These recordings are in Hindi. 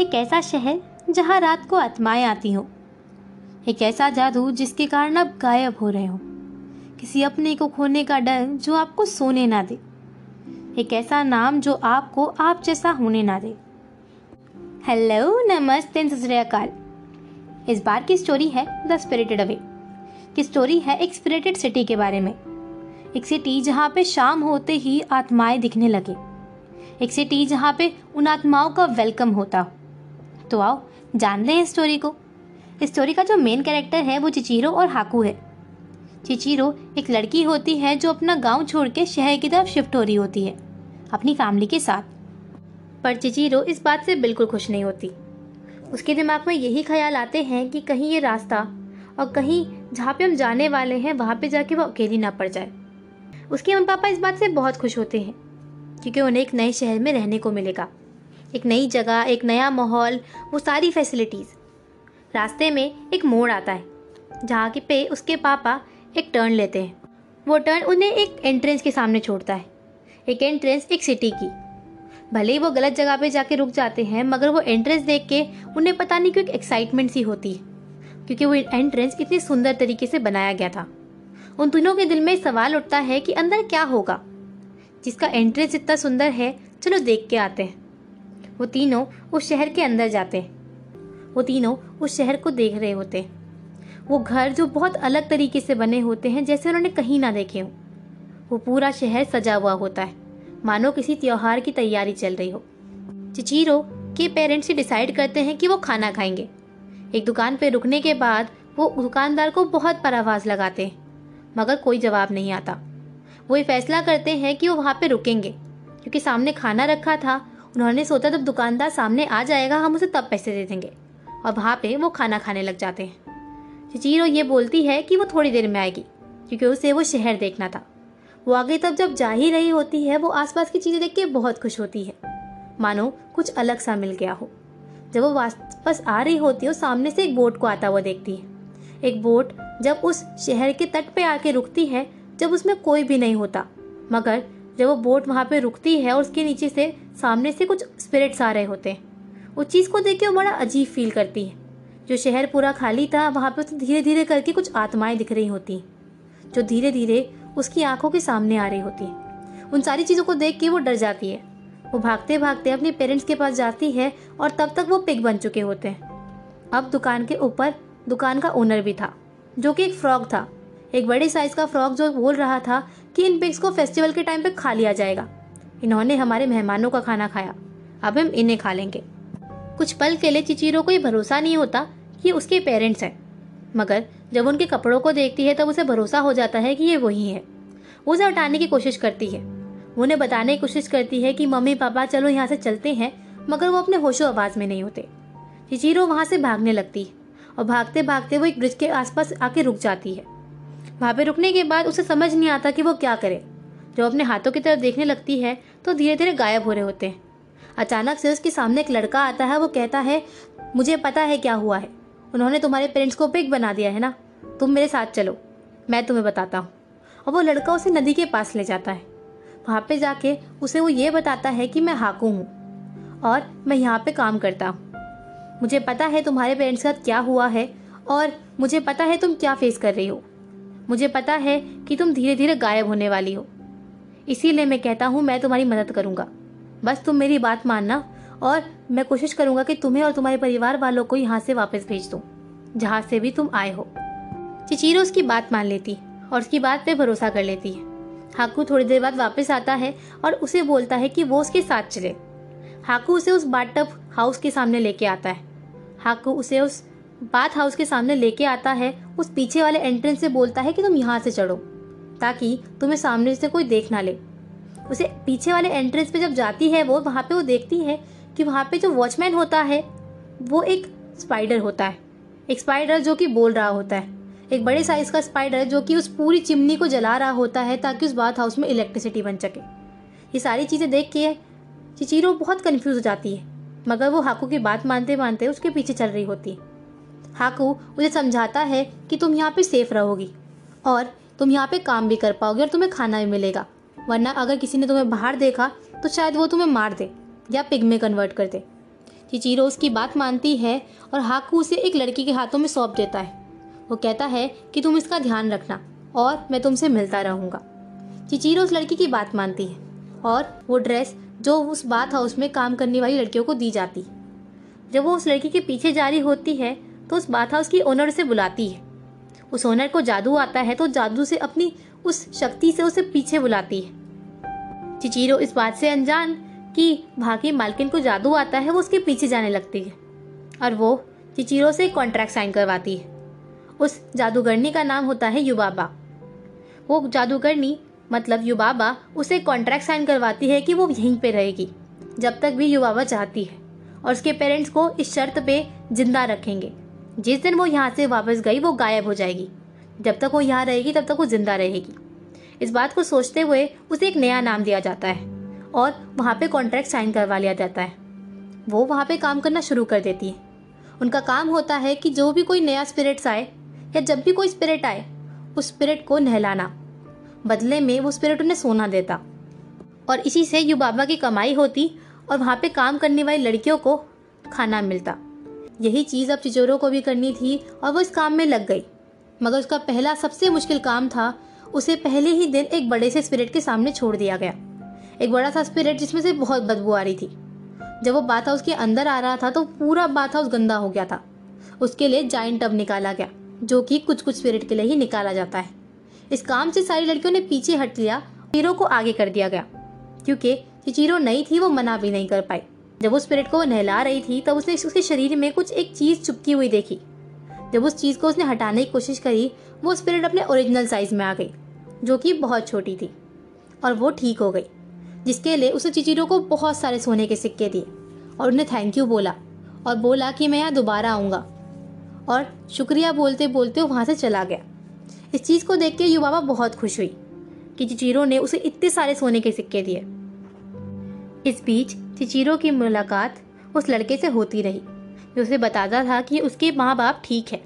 एक ऐसा शहर जहाँ रात को आत्माएँ आती हों। एक ऐसा जादू जिसके कारण आप गायब हो रहे हो। किसी अपने को खोने का डर जो आपको सोने ना दे। एक ऐसा नाम जो आपको आप जैसा होने ना दे। हेलो, नमस्ते सत इस बार की स्टोरी है द स्पिरिटेड अवे की स्टोरी है एक स्पिरिटेड सिटी के बारे में। एक सिटी जहाँ पे शाम होते ही आत्माएँ दिखने लगे। एक सिटी जहाँ पे उन आत्माओं का वेलकम होता हो। तो आओ, जान लें इस स्टोरी को। इस स्टोरी का जो मेन कैरेक्टर है, वो चिचीरो और हाकू है। चिचीरो एक लड़की होती है जो अपना गाँव छोड़ के शहर की तरफ़ शिफ्ट हो रही होती है, अपनी फैमिली के साथ। पर चिचीरो इस बात से बिल्कुल खुश नहीं होती। उसके दिमाग में यही ख्याल आते हैं कि कहीं ये रास्ता और कहीं जहाँ पे हम जाने वाले हैं, वहाँ पे जाके वो अकेली ना पड़ जाए। उसके मम्मी पापा इस बात से बहुत खुश होते हैं, क्योंकि उन्हें एक नए शहर में रहने को मिलेगा। एक नई जगह, एक नया माहौल, वो सारी फैसिलिटीज़ रास्ते में एक मोड़ आता है, जहाँ के पे उसके पापा एक टर्न लेते हैं। वो टर्न उन्हें एक एंट्रेंस के सामने छोड़ता है, एक एंट्रेंस एक सिटी की। भले ही वो गलत जगह पे जाके रुक जाते हैं, मगर वो एंट्रेंस देख के उन्हें पता नहीं क्यों एक एक्साइटमेंट सी होती है, क्योंकि वो एंट्रेंस इतनी सुंदर तरीके से बनाया गया था। उन दोनों के दिल में सवाल उठता है कि अंदर क्या होगा? जिसका एंट्रेंस इतना सुंदर है, चलो देख के आते हैं। वो तीनों उस शहर के अंदर जाते वो तीनों उस शहर को देख रहे होते वो घर जो बहुत अलग तरीके से बने होते हैं, जैसे उन्होंने कहीं ना देखे हो। वो पूरा शहर सजा हुआ होता है। मानो किसी त्योहार की तैयारी चल रही हो। चिचीरो के पेरेंट्स ही डिसाइड करते हैं कि वो खाना खाएँगे। एक दुकान पर रुकने के बाद वो दुकानदार को बहुत परावाज लगाते हैं, मगर कोई जवाब नहीं आता। वो ये फैसला करते हैं कि वो वहाँ पे रुकेंगे, क्योंकि सामने खाना रखा था उन्होंने सोचा जब दुकानदार सामने आ जाएगा, हम उसे तब पैसे दे देंगे। और वहाँ पे वो खाना खाने लग जाते हैं। चिचीरो ये बोलती है कि वो थोड़ी देर में आएगी, क्योंकि उसे वो शहर देखना था। वो आगे तब जब जा ही रही होती है, वो आसपास की चीज़ें देख के बहुत खुश होती है। मानो कुछ अलग सा मिल गया हो। जब वो वापस आ रही होती है सामने से एक बोट को आता हुआ देखती है। एक बोट जब उस शहर के तट पे आके रुकती है, जब उसमें कोई भी नहीं होता। मगर जब वो बोट वहाँ पे रुकती है और उसके नीचे से सामने से कुछ स्पिरिट्स आ रहे होते हैं। उस चीज़ को देख के वो बड़ा अजीब फील करती है। जो शहर पूरा खाली था, वहाँ पे उसे धीरे धीरे करके कुछ आत्माएँ दिख रही होती जो धीरे धीरे उसकी आँखों के सामने आ रही होती उन सारी चीज़ों को देख के वो डर जाती है। वो भागते भागते अपने पेरेंट्स के पास जाती है और तब तक वो पिग बन चुके होते हैं। अब दुकान के ऊपर दुकान का ओनर भी था, जो कि एक फ्रॉग था। एक बड़े साइज़ का फ्रॉग जो बोल रहा था कि इन पिग्स को फेस्टिवल के टाइम पे खा लिया जाएगा। इन्होंने हमारे मेहमानों का खाना खाया। अब हम इन्हें खा लेंगे। कुछ पल के लिए चिचीरों को ये भरोसा नहीं होता कि उसके पेरेंट्स हैं। मगर जब उनके कपड़ों को देखती है, तब उसे भरोसा हो जाता है कि ये वही है। उसे हटाने की कोशिश करती है। उन्हें बताने की कोशिश करती है कि, मम्मी, पापा, चलो यहाँ से चलते हैं। मगर वो अपने होशो आवाज़ में नहीं होते। चिचीरो वहाँ से भागने लगती है और भागते भागते वो एक ब्रिज के आसपास आके रुक जाती है। वहाँ पे रुकने के बाद उसे समझ नहीं आता कि वो क्या करे। जब अपने हाथों की तरफ़ देखने लगती है तो धीरे धीरे गायब हो रहे होते हैं। अचानक से उसके सामने एक लड़का आता है, वो कहता है, मुझे पता है क्या हुआ है। उन्होंने तुम्हारे पेरेंट्स को पिक बना दिया है ना? तुम मेरे साथ चलो, मैं तुम्हें बताता हूँ। और वो लड़का उसे नदी के पास ले जाता है। वहाँ पे जाके उसे वो ये बताता है कि मैं हाकू हूँ और मैं यहाँ पे काम करता हूँ। मुझे पता है तुम्हारे पेरेंट्स के साथ क्या हुआ है और मुझे पता है तुम क्या फेस कर रही हो। मुझे पता है कि तुम धीरे धीरे गायब होने वाली हो। इसीलिए मैं कहता हूँ, मैं तुम्हारी मदद करूँगा। बस तुम मेरी बात मानना और मैं कोशिश करूँगा कि तुम्हें और तुम्हारे परिवार वालों को यहाँ से वापस भेज दूँ, जहाँ से भी तुम आए हो। चिचीरो उसकी बात मान लेती और उसकी बात पे भरोसा कर लेती। है हाकू थोड़ी देर बाद वापस आता है और उसे बोलता है कि वो उसके साथ चले। हाकू उसे उस बाटअप हाउस के सामने लेके आता है। हाकू उसे उस बाथ हाउस के सामने लेके आता है, उस पीछे वाले एंट्रेंस से बोलता है कि तुम यहाँ से चढ़ो, ताकि तुम्हें सामने से कोई देख ना ले। उसे पीछे वाले एंट्रेंस पे जब जाती है वो, वहाँ पे वो देखती है कि वहाँ पे जो वॉचमैन होता है, वो एक स्पाइडर होता है। एक स्पाइडर जो कि बोल रहा होता है। एक बड़े साइज़ का स्पाइडर जो कि उस पूरी चिमनी को जला रहा होता है, ताकि उस बाथ हाउस में इलेक्ट्रिसिटी बन सके। ये सारी चीज़ें देख के चिचीरो बहुत कन्फ्यूज़ हो जाती है, मगर वो हाकू की बात मानते मानते उसके पीछे चल रही होती हाकू उसे समझाता है कि तुम यहाँ पे सेफ़ रहोगी और तुम यहाँ पे काम भी कर पाओगे और तुम्हें खाना भी मिलेगा। वरना अगर किसी ने तुम्हें बाहर देखा तो शायद वो तुम्हें मार दे या पिग में कन्वर्ट कर दे। चिचीरो उसकी बात मानती है और हाकू उसे एक लड़की के हाथों में सौंप देता है। वो कहता है कि तुम इसका ध्यान रखना और मैं तुमसे मिलता रहूँगा। चिचीरो उस लड़की की बात मानती है और वो ड्रेस जो उस बात हाउस में काम करने वाली लड़कियों को दी जाती। जब वो उस लड़की के पीछे जारी होती है तो उस बात हाउस की ओनर उसे बुलाती है। उस ओनर को जादू आता है तो जादू से अपनी उस शक्ति से उसे पीछे बुलाती है। चिचीरो इस बात से अनजान कि भागी मालकिन को जादू आता है, वो उसके पीछे जाने लगती है। और वो चिचीरो से कॉन्ट्रैक्ट साइन करवाती है। उस जादूगरनी का नाम होता है युबाबा। वो जादूगरनी मतलब युबाबा, उसे कॉन्ट्रैक्ट साइन करवाती है कि वो यहीं पे रहेगी, जब तक भी युबाबा चाहती है। और उसके पेरेंट्स को इस शर्त पे ज़िंदा रखेंगे। जिस दिन वो यहाँ से वापस गई, वो गायब हो जाएगी। जब तक वो यहाँ रहेगी, तब तक वो ज़िंदा रहेगी। इस बात को सोचते हुए उसे एक नया नाम दिया जाता है और वहाँ पे कॉन्ट्रैक्ट साइन करवा लिया जाता है। वो वहाँ पे काम करना शुरू कर देती है। उनका काम होता है कि जो भी कोई नया स्पिरिट्स आए या जब भी कोई स्पिरिट आए, उस स्पिरिट को नहलाना। बदले में वो स्पिरिट उन्हें सोना देता। और इसी से यू बाबा की कमाई होती और वहाँ पे काम करने वाली लड़कियों को खाना मिलता। यही चीज़ अब चिचोरों को भी करनी थी और वो इस काम में लग गई। मगर उसका पहला सबसे मुश्किल काम था, उसे पहले ही दिन एक बड़े से स्पिरिट के सामने छोड़ दिया गया। एक बड़ा सा स्पिरिट जिसमें से बहुत बदबू आ रही थी। जब वो बाथ हाउस के अंदर आ रहा था तो पूरा बाथ हाउस गंदा हो गया था। उसके लिए जाइंट टब निकाला गया, जो कि कुछ कुछ स्पिरिट के लिए ही निकाला जाता है। इस काम से सारी लड़कियों ने पीछे हट लिया चिचीरो को आगे कर दिया गया। क्योंकि चिचीरो नई थी, वो मना भी नहीं कर पाई। जब उस स्पिरिट को नहला रही थी, तब उसने उसके शरीर में कुछ एक चीज़ चुपकी हुई देखी। जब उस चीज़ को उसने हटाने की कोशिश करी, वो स्पिरिट अपने ओरिजिनल साइज़ में आ गई, जो कि बहुत छोटी थी, और वो ठीक हो गई, जिसके लिए उसे चिचिरो को बहुत सारे सोने के सिक्के दिए, और उन्हें थैंक यू बोला, और बोला कि मैं यहाँ दोबारा आऊँगा, और शुक्रिया बोलते बोलते वहाँ से चला गया। इस चीज़ को देख के युवा बहुत खुश हुई, कि चिचिरो ने उसे इतने सारे सोने के सिक्के दिए। इस बीच चिचिरो की मुलाकात उस लड़के से होती रही, जो उसे बताता था कि उसके माँ बाप ठीक है।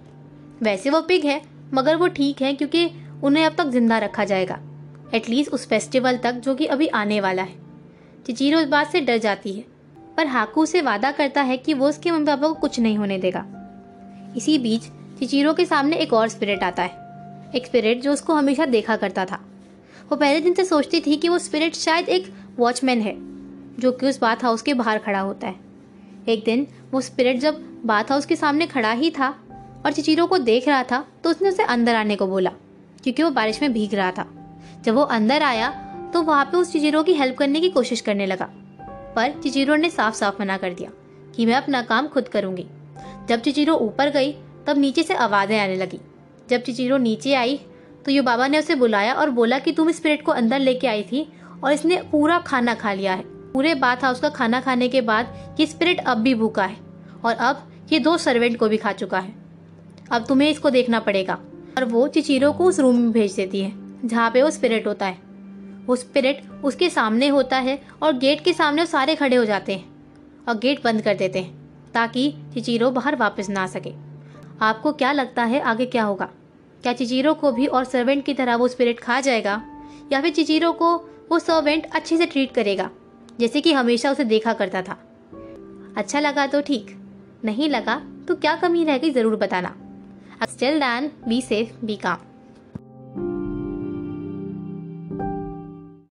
वैसे वो पिग है, मगर वो ठीक है क्योंकि उन्हें अब तक ज़िंदा रखा जाएगा एटलीस्ट उस फेस्टिवल तक जो कि अभी आने वाला है। चिचीरो इस बात से डर जाती है, पर हाकू से वादा करता है कि वो उसके मम्मी पापा को कुछ नहीं होने देगा। इसी बीच चिचीरो के सामने एक और स्पिरिट आता है, एक स्पिरिट जो उसको हमेशा देखा करता था। वो पहले दिन से सोचती थी कि वो स्पिरिट शायद एक वॉचमैन है। जो कि उस बाथ हाउस के बाहर खड़ा होता है। एक दिन वो स्पिरिट जब बाथ हाउस के सामने खड़ा ही था और चिचीरो को देख रहा था तो उसने उसे अंदर आने को बोला, क्योंकि वो बारिश में भीग रहा था। जब वो अंदर आया तो वहाँ पे उस चिचीरो की हेल्प करने की कोशिश करने लगा। पर चिचीरो ने साफ़ साफ़ मना कर दिया कि मैं अपना काम खुद करूँगी। जब चिचीरो ऊपर गई, तब नीचे से आवाज़ें आने लगी। जब चिचीरो नीचे आई तो यो बाबा ने उसे बुलाया और बोला कि तुम स्पिरिट को अंदर लेके आई थी और इसने पूरा खाना खा लिया है। पूरे बाथ हाउस का खाना खाने के बाद ये स्पिरिट अब भी भूखा है और अब ये दो सर्वेंट को भी खा चुका है। अब तुम्हें इसको देखना पड़ेगा। और वो चिचीरो को उस रूम में भेज देती है, जहाँ पे वो स्पिरिट होता है। वो स्पिरिट उसके सामने होता है और गेट के सामने सारे खड़े हो जाते हैं और गेट बंद कर देते हैं, ताकि चिचीरो बाहर वापस ना आ सके। आपको क्या लगता है आगे क्या होगा? क्या चिचीरो को भी और सर्वेंट की तरह वो स्पिरिट खा जाएगा? या फिर चिचीरो को वो सर्वेंट अच्छे से ट्रीट करेगा? जैसे कि हमेशा उसे देखा करता था। अच्छा लगा तो ठीक, नहीं लगा तो क्या कमी रह गई ज़रूर बताना। अब still then be safe be calm